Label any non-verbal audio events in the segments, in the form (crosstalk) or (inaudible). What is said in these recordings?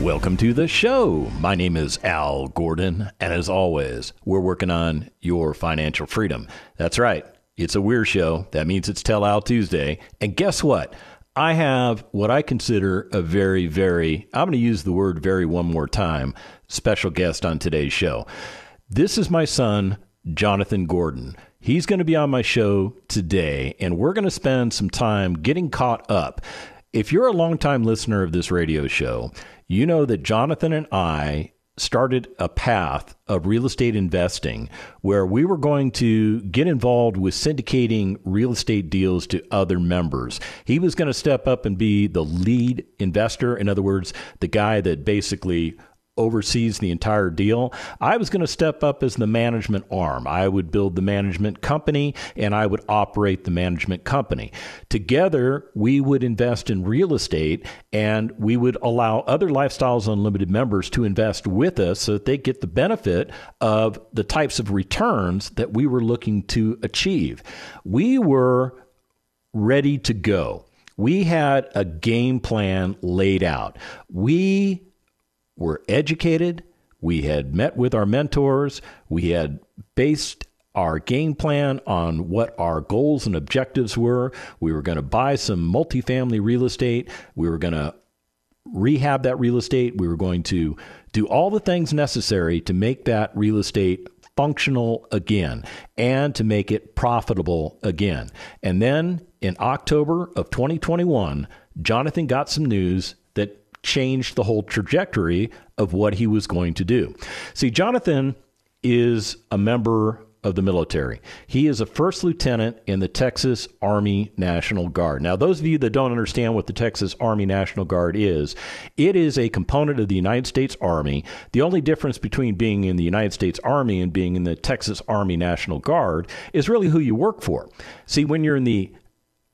Welcome to the show. My name is Al Gordon, and as always, we're working on your financial freedom. That's right, it's a weird show. That means it's Tell Al Tuesday. And guess what? I have what I consider a very, very, I'm going to use the word very one more time, special guest on today's show. This is my son, Jonathon Gordon. He's going to be on my show today, and we're going to spend some time getting caught up. If you're a longtime listener of this radio show, you know that Jonathon and I started a path of real estate investing where we were going to get involved with syndicating real estate deals to other members. He was going to step up and be the lead investor. In other words, the guy that basically oversees the entire deal. I was going to step up as the management arm. I would build the management company and I would operate the management company. Together, we would invest in real estate and we would allow other Lifestyles Unlimited members to invest with us so that they get the benefit of the types of returns that we were looking to achieve. We were ready to go. We had a game plan laid out. We were educated. We had met with our mentors. We had based our game plan on what our goals and objectives were. We were going to buy some multifamily real estate. We were going to rehab that real estate. We were going to do all the things necessary to make that real estate functional again and to make it profitable again. And then in October of 2021, Jonathon got some news changed the whole trajectory of what he was going to do. See, Jonathon is a member of the military. He is a first lieutenant in the Texas Army National Guard. Now, those of you that don't understand what the Texas Army National Guard is, it is a component of the United States Army. The only difference between being in the United States Army and being in the Texas Army National Guard is really who you work for. See, when you're in the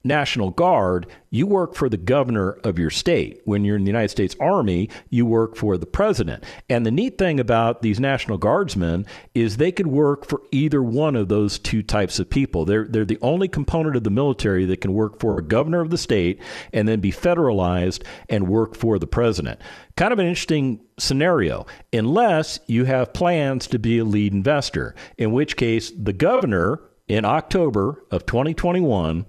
National Guard, you work for the governor of your state. When you're in the United States Army, you work for the president. And the neat thing about these National Guardsmen is they could work for either one of those two types of people. They're, they're the only component of the military that can work for a governor of the state and then be federalized and work for the president. Kind of an interesting scenario, unless you have plans to be a lead investor, in which case the governor in October of 2021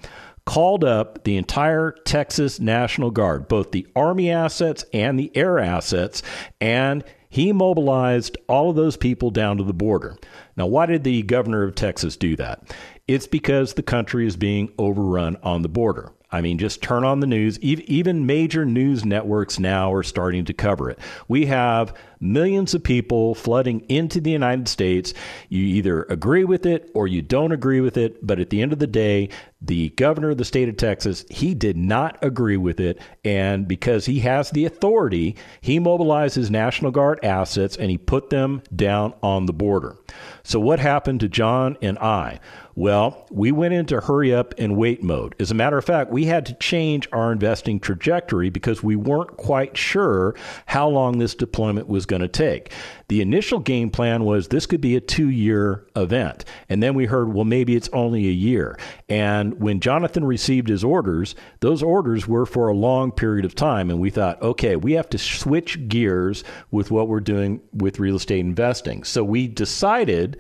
called up the entire Texas National Guard, both the Army assets and the air assets, and he mobilized all of those people down to the border. Now, why did the governor of Texas do that? It's because the country is being overrun on the border. I mean, just turn on the news. Even major news networks now are starting to cover it. We have millions of people flooding into the United States. You either agree with it or you don't agree with it. But at the end of the day, the governor of the state of Texas, he did not agree with it. And because he has the authority, he mobilized his National Guard assets and he put them down on the border. So, what happened to John and I? Well, we went into hurry up and wait mode. As a matter of fact, we had to change our investing trajectory because we weren't quite sure how long this deployment was going to take. The initial game plan was this could be a two year event. And then we heard, well, maybe it's only a year. And when Jonathon received his orders, those orders were for a long period of time. And we thought, okay, we have to switch gears with what we're doing with real estate investing. So we decided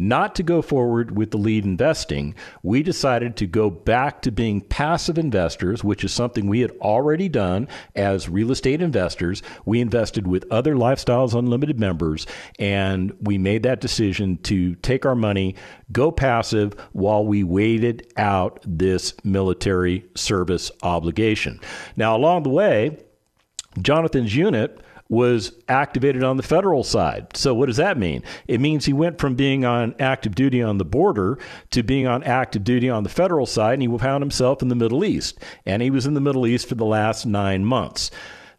not to go forward with the lead investing, we decided to go back to being passive investors, which is something we had already done as real estate investors. We invested with other Lifestyles Unlimited members, and we made that decision to take our money, go passive while we waited out this military service obligation. Now, along the way, Jonathon's unit was activated on the federal side. So, what does that mean? It means he went from being on active duty on the border to being on active duty on the federal side, and he found himself in the Middle East. And he was in the Middle East for the last nine months.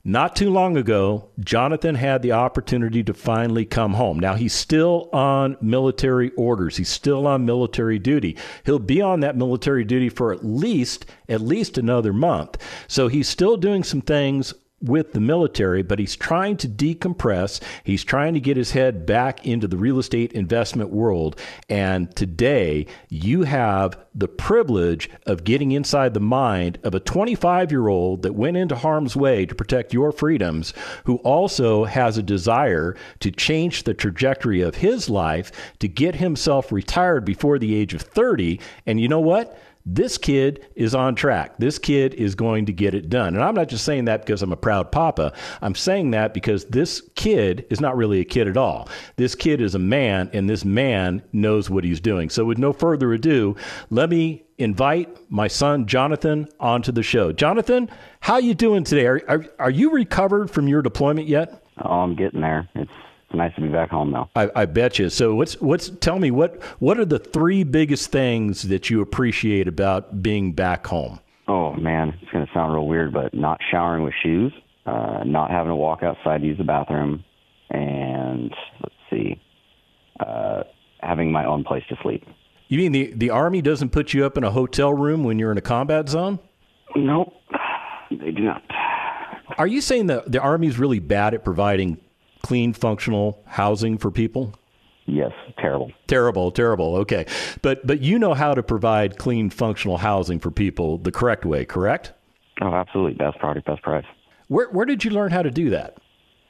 Not too long ago, Jonathon had the opportunity to finally come home. Now he's still on military orders. He's still on military duty. He'll be on that military duty for at least at least another month. So he's still doing some things with the military, but he's trying to decompress. He's trying to get his head back into the real estate investment world. And today, you have the privilege of getting inside the mind of a 25 year old that went into harm's way to protect your freedoms, who also has a desire to change the trajectory of his life to get himself retired before the age of 30. And you know what? This kid is on track. This kid is going to get it done. And I'm not just saying that because I'm a proud papa. I'm saying that because this kid is not really a kid at all. This kid is a man, and this man knows what he's doing. So, with no further ado, let me invite my son Jonathon onto the show. Jonathon, how you doing today? Are, are, are you recovered from your deployment yet? Oh, I'm getting there. It's nice to be back home though. I, I bet you. So what's what's tell me what what are the three biggest things that you appreciate about being back home? Oh man, it's gonna sound real weird, but not showering with shoes, uh, not having to walk outside to use the bathroom, and let's see, uh, having my own place to sleep. You mean the the army doesn't put you up in a hotel room when you're in a combat zone? Nope, they do not. Are you saying that the army's really bad at providing clean, functional housing for people? Yes, terrible. Terrible, terrible. Okay. But but you know how to provide clean, functional housing for people the correct way, correct? Oh, absolutely. Best product, best price. Where where did you learn how to do that?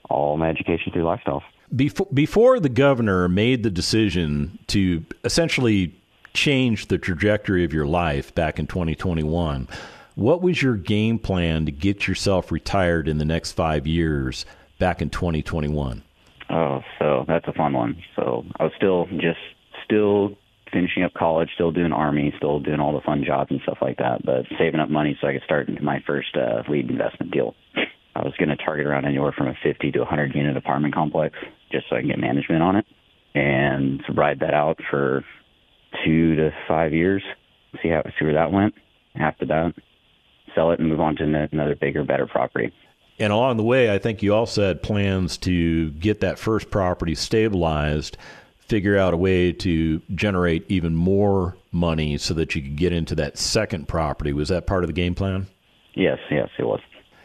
All my education through lifestyle. Before before the governor made the decision to essentially change the trajectory of your life back in 2021, what was your game plan to get yourself retired in the next 5 years? Back in 2021? Oh, so that's a fun one. So I was still just still finishing up college, still doing army, still doing all the fun jobs and stuff like that, but saving up money so I could start into my first uh, lead investment deal. I was going to target around anywhere from a 50 to 100 unit apartment complex just so I can get management on it and ride that out for two to five years, see how see where that went. After that, sell it and move on to another bigger, better property. And along the way, I think you also had plans to get that first property stabilized, figure out a way to generate even more money so that you could get into that second property. Was that part of the game plan? Yes, yes, it was.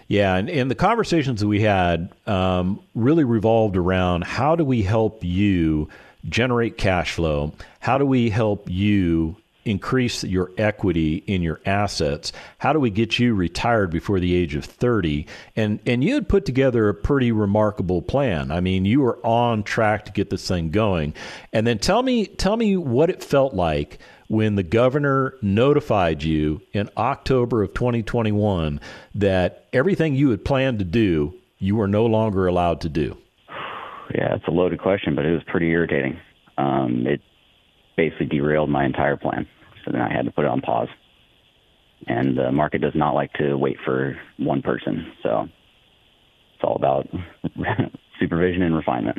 Yeah, and, and the conversations that we had um, really revolved around how do we help you generate cash flow? How do we help you increase your equity in your assets? How do we get you retired before the age of 30? And and you had put together a pretty remarkable plan. I mean, you were on track to get this thing going. And then tell me tell me what it felt like when the governor notified you in October of 2021 that everything you had planned to do, you were no longer allowed to do. Yeah, it's a loaded question, but it was pretty irritating. Um, it basically derailed my entire plan so then I had to put it on pause. And the market does not like to wait for one person, so it's all about (laughs) supervision and refinement.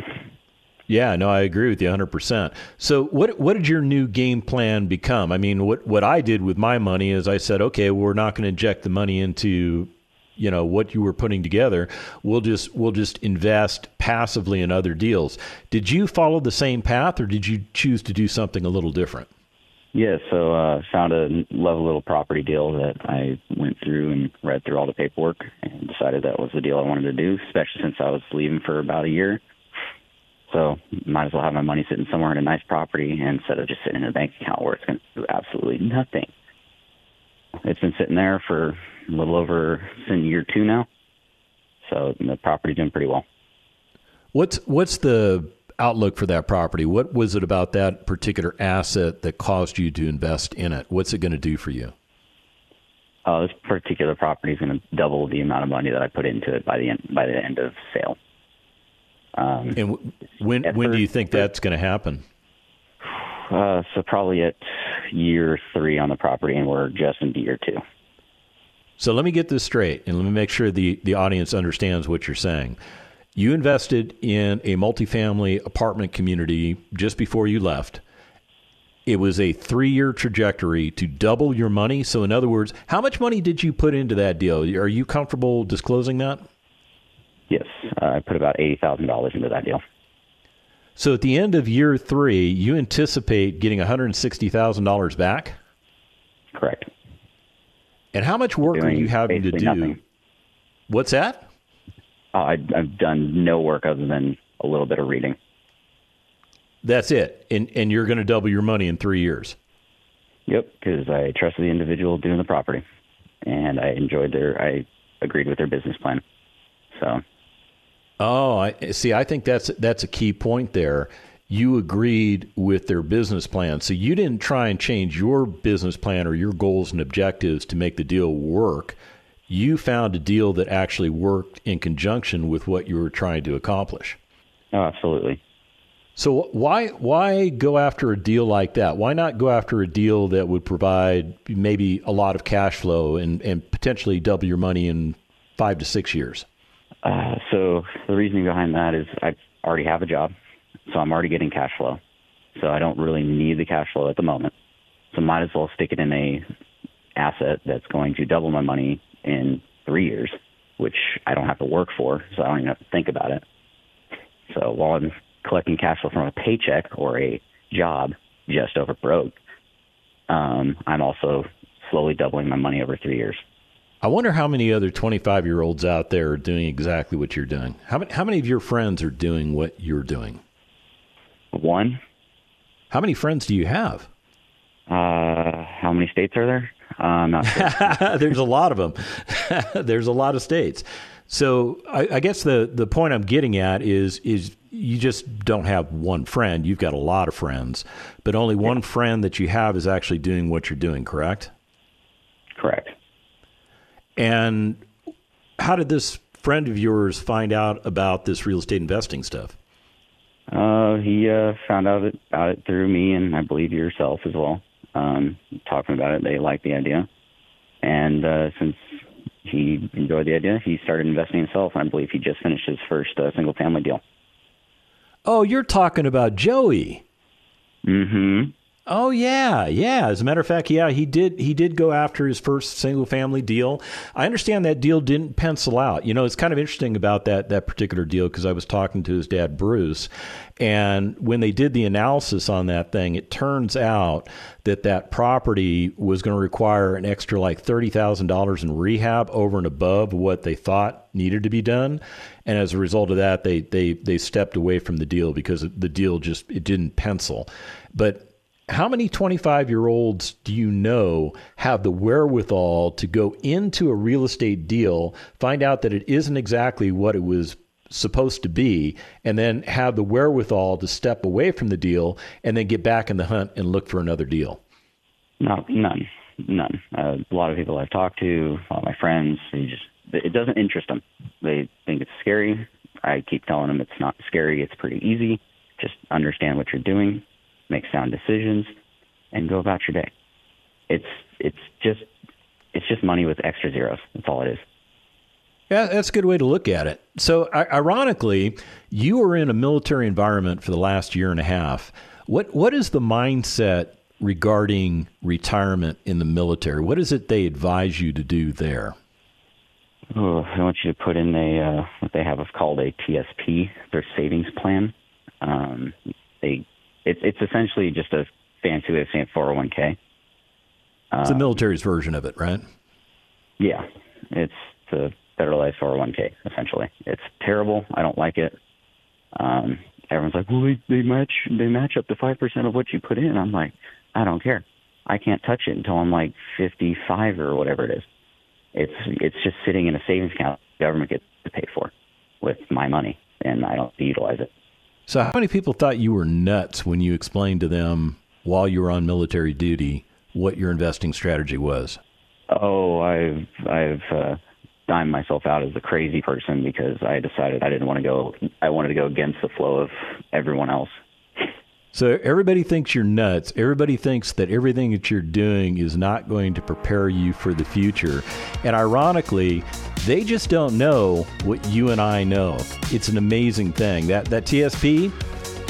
Yeah, no, I agree with you 100%. So, what what did your new game plan become? I mean, what what I did with my money is I said, okay, we're not going to inject the money into you know what you were putting together we'll just we'll just invest passively in other deals did you follow the same path or did you choose to do something a little different yeah, so uh, found a level little property deal that I went through and read through all the paperwork and decided that was the deal I wanted to do, especially since I was leaving for about a year. So might as well have my money sitting somewhere in a nice property instead of just sitting in a bank account where it's going to do absolutely nothing. It's been sitting there for a little over in year two now, so the property's doing pretty well. What's what's the outlook for that property. What was it about that particular asset that caused you to invest in it? What's it going to do for you? Uh, this particular property is going to double the amount of money that I put into it by the end by the end of sale. Um, and when when do you think that's going to happen? Uh, so probably at year three on the property, and we're just into year two. So let me get this straight, and let me make sure the the audience understands what you're saying. You invested in a multifamily apartment community just before you left. It was a three year trajectory to double your money. So, in other words, how much money did you put into that deal? Are you comfortable disclosing that? Yes, uh, I put about eighty thousand dollars into that deal. So at the end of year three, you anticipate getting one hundred sixty thousand dollars back. Correct. And how much work are you having to do? Nothing. What's that? Uh, I, I've done no work other than a little bit of reading. That's it, and and you're going to double your money in three years. Yep, because I trusted the individual doing the property, and I enjoyed their. I agreed with their business plan. So. Oh, I see. I think that's that's a key point there. You agreed with their business plan, so you didn't try and change your business plan or your goals and objectives to make the deal work. You found a deal that actually worked in conjunction with what you were trying to accomplish. Oh, absolutely. So why why go after a deal like that? Why not go after a deal that would provide maybe a lot of cash flow and, and potentially double your money in five to six years? Uh, so the reasoning behind that is I already have a job, so I'm already getting cash flow. So I don't really need the cash flow at the moment. So might as well stick it in a asset that's going to double my money in three years, which I don't have to work for, so I don't even have to think about it. So while I'm collecting cash flow from a paycheck or a job just over broke, um, I'm also slowly doubling my money over three years. I wonder how many other 25 year olds out there are doing exactly what you're doing. How many, how many of your friends are doing what you're doing? One. How many friends do you have? Uh, how many states are there? Uh, not sure. (laughs) There's a lot of them. (laughs) There's a lot of states. So I, I, guess the, the point I'm getting at is is you just don't have one friend. You've got a lot of friends, but only one friend that you have is actually doing what you're doing. Correct. Correct. And how did this friend of yours find out about this real estate investing stuff? Uh, he uh, found out about it through me, and I believe yourself as well. Um, talking about it, they liked the idea, and uh, since he enjoyed the idea, he started investing himself. I believe he just finished his first uh, single-family deal. Oh, you're talking about Joey. Mm-hmm. Oh yeah, yeah. As a matter of fact, yeah, he did. He did go after his first single family deal. I understand that deal didn't pencil out. You know, it's kind of interesting about that that particular deal because I was talking to his dad Bruce, and when they did the analysis on that thing, it turns out that that property was going to require an extra like thirty thousand dollars in rehab over and above what they thought needed to be done. And as a result of that, they they they stepped away from the deal because the deal just it didn't pencil. But how many 25 year olds do you know have the wherewithal to go into a real estate deal, find out that it isn't exactly what it was supposed to be, and then have the wherewithal to step away from the deal and then get back in the hunt and look for another deal? No, none, none. Uh, a lot of people I've talked to, a lot of my friends, they just it doesn't interest them. They think it's scary. I keep telling them it's not scary. It's pretty easy. Just understand what you're doing make sound decisions, and go about your day. It's it's just it's just money with extra zeros. That's all it is. Yeah, that's a good way to look at it. So, ironically, you were in a military environment for the last year and a half. What what is the mindset regarding retirement in the military? What is it they advise you to do there? Oh, I want you to put in a uh, what they have called a TSP, their savings plan. Um, they it's it's essentially just a fancy way of saying 401k. It's the um, military's version of it, right? Yeah, it's the federalized 401k. Essentially, it's terrible. I don't like it. Um, everyone's like, "Well, they, they match they match up to five percent of what you put in." I'm like, I don't care. I can't touch it until I'm like 55 or whatever it is. It's it's just sitting in a savings account. The government gets to pay for with my money, and I don't utilize it. So, how many people thought you were nuts when you explained to them while you were on military duty what your investing strategy was? Oh, I've I've uh, dimed myself out as a crazy person because I decided I didn't want to go. I wanted to go against the flow of everyone else. So everybody thinks you're nuts. Everybody thinks that everything that you're doing is not going to prepare you for the future. And ironically, they just don't know what you and I know. It's an amazing thing. That that TSP,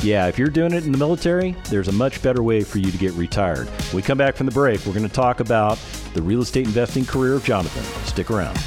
yeah, if you're doing it in the military, there's a much better way for you to get retired. When we come back from the break, we're going to talk about the real estate investing career of Jonathon. Stick around.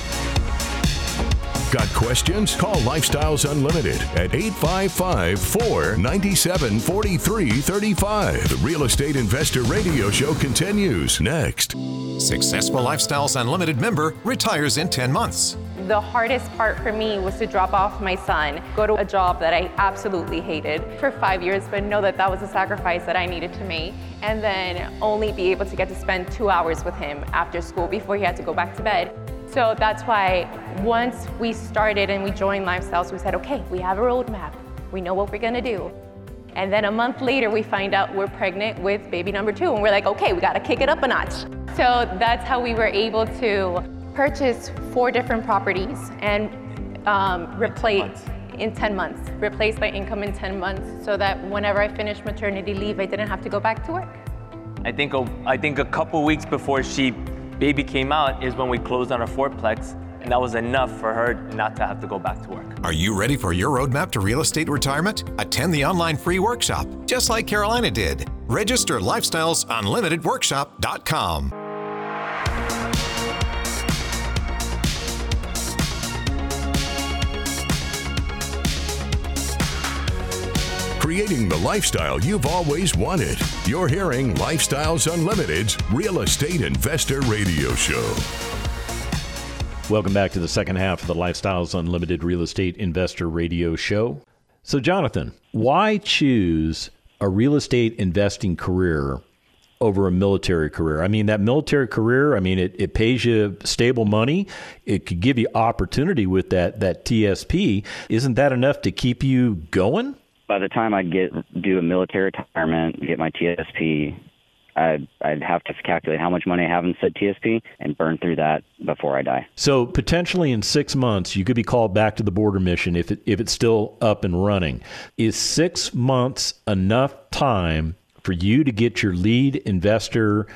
Got questions? Call Lifestyles Unlimited at 855 497 4335. The Real Estate Investor Radio Show continues next. Successful Lifestyles Unlimited member retires in 10 months. The hardest part for me was to drop off my son, go to a job that I absolutely hated for five years, but know that that was a sacrifice that I needed to make, and then only be able to get to spend two hours with him after school before he had to go back to bed. So that's why once we started and we joined Lifestyles, we said, okay, we have a roadmap. We know what we're gonna do. And then a month later, we find out we're pregnant with baby number two. And we're like, okay, we gotta kick it up a notch. So that's how we were able to purchase four different properties and um, replace in 10 months, replace my income in 10 months so that whenever I finished maternity leave, I didn't have to go back to work. I think a, I think a couple weeks before she baby came out is when we closed on our fourplex, and that was enough for her not to have to go back to work. Are you ready for your roadmap to real estate retirement? Attend the online free workshop, just like Carolina did. Register lifestylesunlimitedworkshop.com. creating the lifestyle you've always wanted. You're hearing Lifestyles Unlimited's Real Estate Investor Radio Show. Welcome back to the second half of the Lifestyles Unlimited Real Estate Investor Radio Show. So, Jonathon, why choose a real estate investing career over a military career? I mean, that military career, I mean, it, it pays you stable money. It could give you opportunity with that, that TSP. Isn't that enough to keep you going? By the time I'd get do a military retirement, get my TSP, I'd, I'd have to calculate how much money I have in said TSP and burn through that before I die. So potentially in six months, you could be called back to the border mission if it, if it's still up and running. Is six months enough time for you to get your lead investor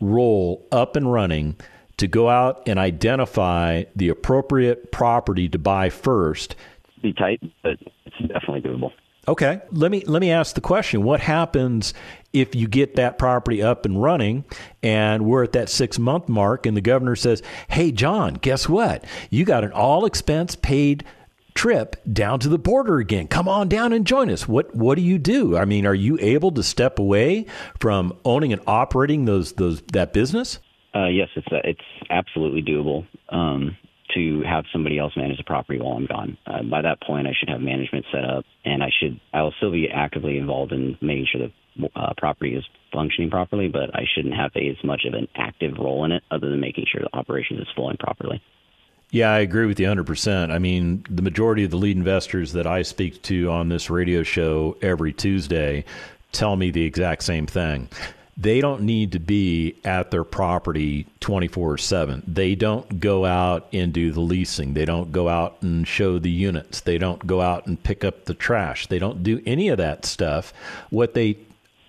role up and running? To go out and identify the appropriate property to buy first. Be tight, but it's definitely doable. Okay. Let me let me ask the question. What happens if you get that property up and running and we're at that 6 month mark and the governor says, "Hey John, guess what? You got an all expense paid trip down to the border again. Come on down and join us." What what do you do? I mean, are you able to step away from owning and operating those those that business? Uh, yes, it's uh, it's absolutely doable. Um, to have somebody else manage the property while I'm gone. Uh, by that point, I should have management set up, and I should I will still be actively involved in making sure the uh, property is functioning properly, but I shouldn't have as much of an active role in it, other than making sure the operation is flowing properly. Yeah, I agree with you 100%. I mean, the majority of the lead investors that I speak to on this radio show every Tuesday tell me the exact same thing they don't need to be at their property 24 7. They don't go out and do the leasing. They don't go out and show the units. They don't go out and pick up the trash. They don't do any of that stuff. What they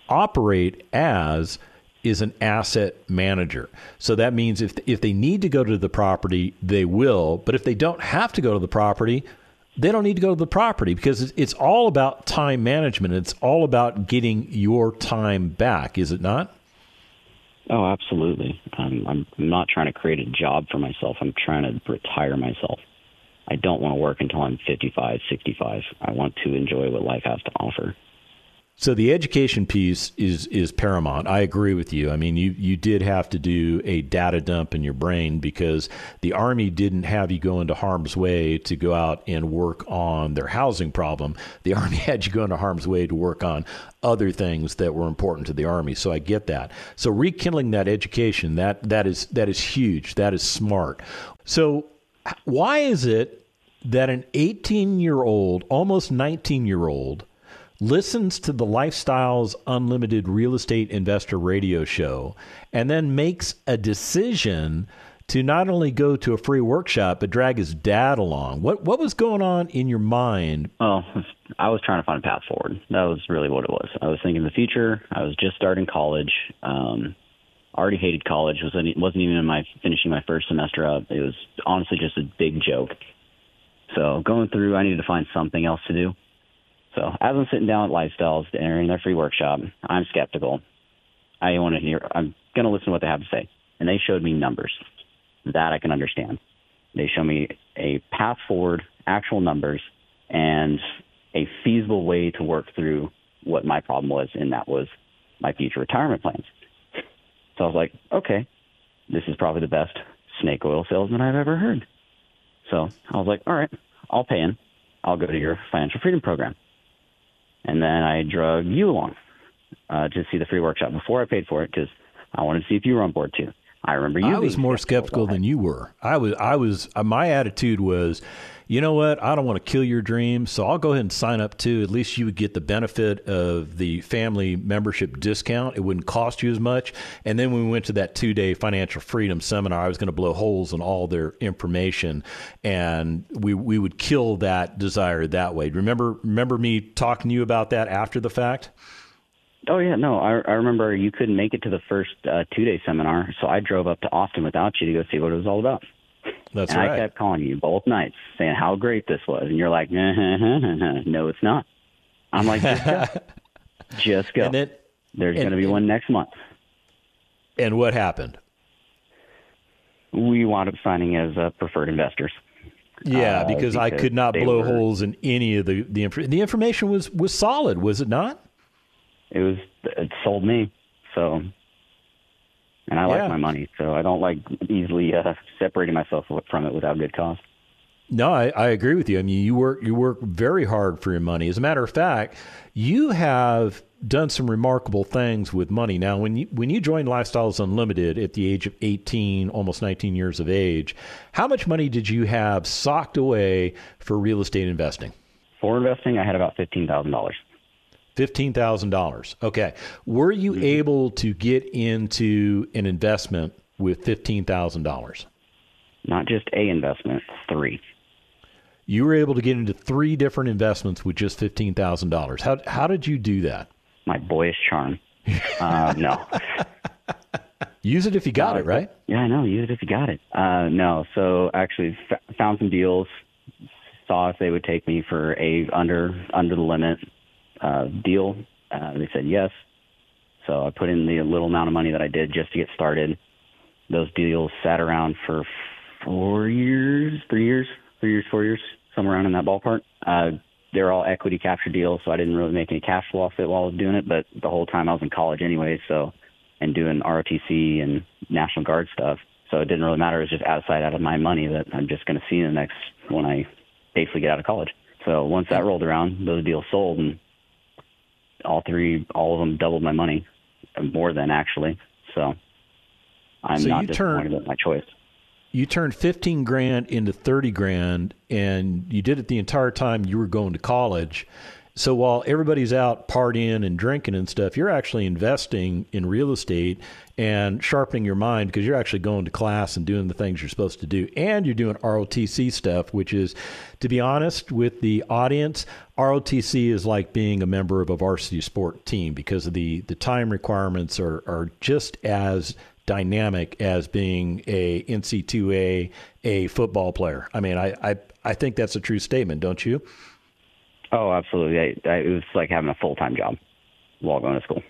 operate as is an asset manager. So that means if if they need to go to the property, they will, but if they don't have to go to the property, they don't need to go to the property because it's all about time management. It's all about getting your time back, is it not? Oh, absolutely. I'm, I'm not trying to create a job for myself. I'm trying to retire myself. I don't want to work until I'm 55, 65. I want to enjoy what life has to offer. So the education piece is is paramount. I agree with you. I mean, you you did have to do a data dump in your brain because the army didn't have you go into harm's way to go out and work on their housing problem. The army (laughs) had you go into harm's way to work on other things that were important to the army. So I get that. So rekindling that education that that is that is huge. That is smart. So why is it that an 18 year old, almost 19 year old listens to the Lifestyles Unlimited Real Estate Investor Radio Show, and then makes a decision to not only go to a free workshop but drag his dad along. What what was going on in your mind? Well, (laughs) I was trying to find a path forward. That was really what it was. I was thinking the future. I was just starting college. Um, already hated college. was wasn't even in my finishing my first semester up. It was honestly just a big joke. So going through, I needed to find something else to do. So as I'm sitting down at Lifestyles, entering their free workshop, I'm skeptical. I want to hear. I'm going to listen to what they have to say, and they showed me numbers that I can understand. They show me a path forward, actual numbers, and a feasible way to work through what my problem was, and that was my future retirement plans. So I was like, okay, this is probably the best snake oil salesman I've ever heard. So I was like, all right, I'll pay in. I'll go to your financial freedom program. And then I drug you along uh, to see the free workshop before I paid for it because I wanted to see if you were on board too. I remember you. I was more skeptical than you were. I was. I was. Uh, my attitude was, you know what? I don't want to kill your dreams, so I'll go ahead and sign up too. At least you would get the benefit of the family membership discount. It wouldn't cost you as much. And then when we went to that two day financial freedom seminar, I was going to blow holes in all their information, and we we would kill that desire that way. Remember, remember me talking to you about that after the fact. Oh yeah, no, I, I remember you couldn't make it to the first uh, two day seminar, so I drove up to Austin without you to go see what it was all about. That's and right. I kept calling you both nights saying how great this was, and you're like, no, it's not. I'm like, just go, (laughs) just go. Then, There's going to be one next month. and what happened? We wound up signing as uh, preferred investors. Yeah, Uh, because, I could not blow were- holes in any of the the, inf- the information was was solid, was it not? It was it sold me, so. And I Yeah. like my money, so I don't like easily uh, separating myself from it without good cause. No, I, I agree with you. I mean, you work you work very hard for your money. As a matter of fact, you have done some remarkable things with money. Now, when you when you joined Lifestyles Unlimited at the age of eighteen, almost nineteen years of age, how much money did you have socked away for real estate investing? For investing, I had about fifteen thousand dollars. Fifteen thousand dollars. Okay, were you able to get into an investment with fifteen thousand dollars? Not just a investment, three. You were able to get into three different investments with just fifteen thousand dollars. How how did you do that? My boyish charm. (laughs) uh, no. Use it if you got it, right? Yeah, I know. Use it if you got it. Uh, no. So actually, f- found some deals. Saw if they would take me for a under under the limit uh, deal. Uh, they said yes. So I put in the little amount of money that I did just to get started. Those deals sat around for four years, three years, three years, four years, somewhere around in that ballpark. Uh, they're all equity capture deals, so I didn't really make any cash flow off it while I was doing it. But the whole time I was in college anyway, so and doing ROTC and National Guard stuff. So it didn't really matter. It was just outside out of my money that I'm just going to see in the next when I basically get out of college. So once that rolled around, those deals sold, and all three, all of them doubled my money, more than actually. So I'm So not you disappointed turned- with my choice. You turned fifteen grand into thirty grand, and you did it the entire time you were going to college. So while everybody's out partying and drinking and stuff, you're actually investing in real estate and sharpening your mind because you're actually going to class and doing the things you're supposed to do. And you're doing ROTC stuff, which is, to be honest with the audience, ROTC is like being a member of a varsity sport team because of the, the time requirements are, are just as dynamic as being a NC2A, a football player. I mean, I, I, I think that's a true statement, don't you? Oh, absolutely. I, I, it was like having a full time job while going to school,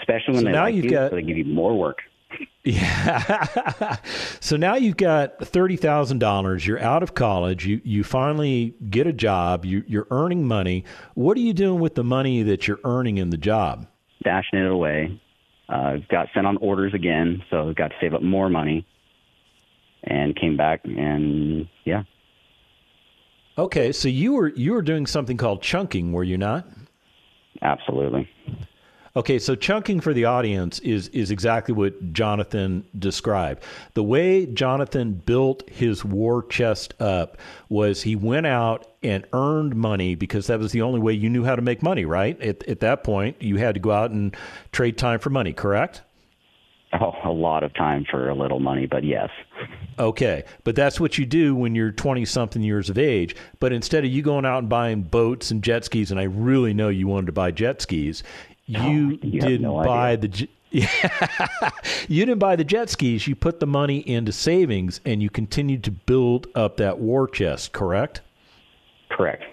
especially when So they now like you've you, got- so they give you more work. (laughs) Yeah. (laughs) so now you've got thirty thousand dollars. You're out of college. You you finally get a job. You, you're earning money. What are you doing with the money that you're earning in the job? dashing it away. Uh, got sent on orders again, so got to save up more money, and came back and yeah, Okay, so you were you were doing something called chunking, were you not? absolutely. Okay, so chunking for the audience is is exactly what Jonathon described. The way Jonathon built his war chest up was he went out and earned money because that was the only way you knew how to make money, right? At, at that point, you had to go out and trade time for money, correct? Oh, a lot of time for a little money, but yes, Okay, but that's what you do when you're 20 something years of age. But instead of you going out and buying boats and jet skis, and I really know you wanted to buy jet skis, you, Oh, you didn't no buy idea. the. Yeah, (laughs) you didn't buy the jet skis. You put the money into savings, and you continued to build up that war chest. Correct. correct.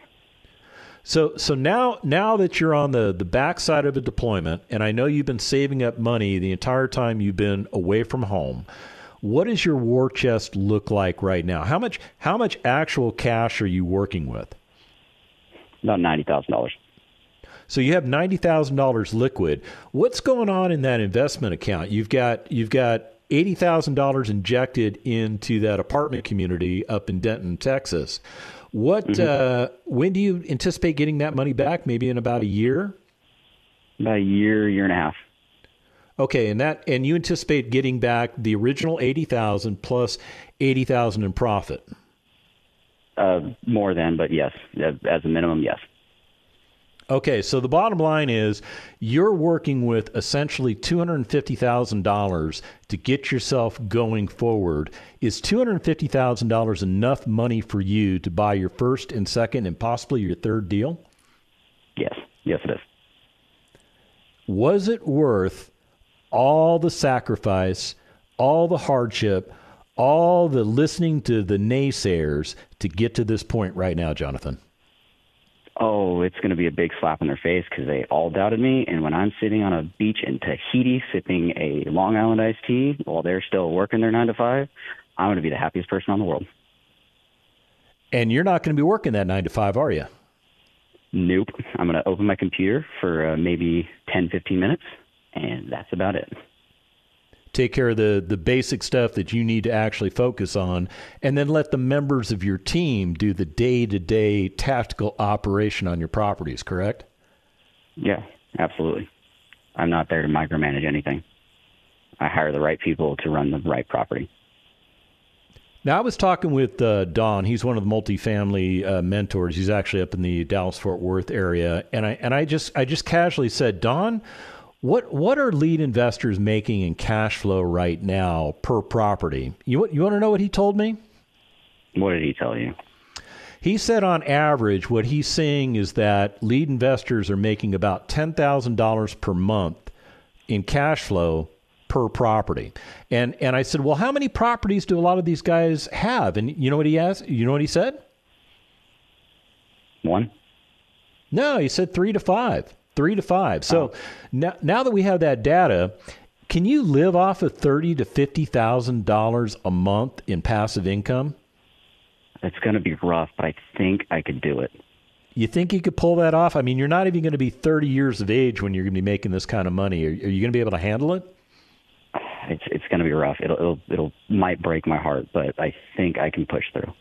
So so now now that you're on the the backside of a deployment, and I know you've been saving up money the entire time you've been away from home. What does your war chest look like right now? How much how much actual cash are you working with? About ninety thousand dollars. So you have ninety thousand dollars liquid. What's going on in that investment account? You've got you've got eighty thousand dollars injected into that apartment community up in Denton, Texas. What mm-hmm. uh, when do you anticipate getting that money back? Maybe in about a year. About a year, year and a half. Okay, and that and you anticipate getting back the original eighty thousand plus eighty thousand in profit. Uh, more than, but yes, as a minimum, yes. Okay, so the bottom line is you're working with essentially $250,000 to get yourself going forward. Is $250,000 enough money for you to buy your first and second and possibly your third deal? Yes, yes, it is. Was it worth all the sacrifice, all the hardship, all the listening to the naysayers to get to this point right now, Jonathon? oh, it's going to be a big slap in their face because they all doubted me. And when I'm sitting on a beach in Tahiti sipping a Long Island iced tea while they're still working their nine to five, I'm going to be the happiest person in the world. And you're not going to be working that nine to five, are you? Nope. I'm going to open my computer for uh, maybe 10, 15 minutes, and that's about it. Take care of the the basic stuff that you need to actually focus on and then let the members of your team do the day-to-day tactical operation on your properties correct? Yeah absolutely. I'm not there to micromanage anything. I hire the right people to run the right property. Now, I was talking with uh, Don. He's one of the multifamily uh, mentors. He's actually up in the Dallas Fort Worth area, and I and I just I just casually said, Don, what what are lead investors making in cash flow right now per property? You you want to know what he told me? What did he tell you? He said on average, what he's seeing is that lead investors are making about ten thousand dollars per month in cash flow per property. And and I said, well, how many properties do a lot of these guys have? And you know what he asked? You know what he said? One. No, he said three to five three to five. So oh. now, now that we have that data, can you live off of thirty to fifty thousand dollars a month in passive income? It's going to be rough, but I think I could do it. You think you could pull that off? I mean, you're not even going to be 30 years of age when you're going to be making this kind of money. Are, are you going to be able to handle it? It's it's going to be rough. It'll it'll it'll might break my heart, but I think I can push through.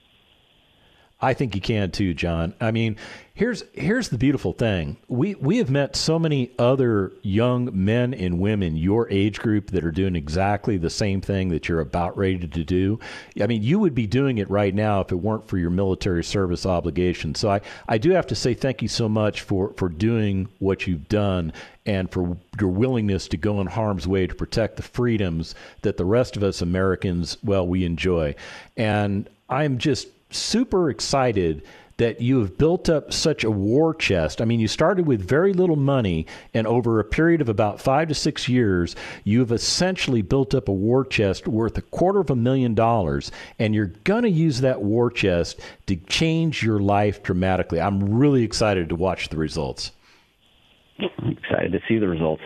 I think you can too, John. I mean, here's here's the beautiful thing. We we have met so many other young men and women your age group that are doing exactly the same thing that you're about ready to do. I mean, you would be doing it right now if it weren't for your military service obligation. So I, I do have to say thank you so much for, for doing what you've done and for your willingness to go in harm's way to protect the freedoms that the rest of us Americans, well, we enjoy. And I'm just super excited that you have built up such a war chest. I mean, you started with very little money, and over a period of about five to six years, you've essentially built up a war chest worth a quarter of a million dollars, and you're going to use that war chest to change your life dramatically. I'm really excited to watch the results. I'm excited to see the results.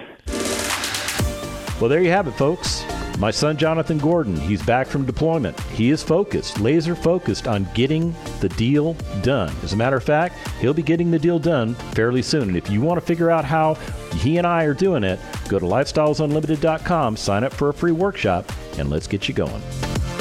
Well, there you have it, folks. My son Jonathon Gordon, he's back from deployment. He is focused, laser focused on getting the deal done. As a matter of fact, he'll be getting the deal done fairly soon. And if you want to figure out how he and I are doing it, go to lifestylesunlimited.com, sign up for a free workshop, and let's get you going.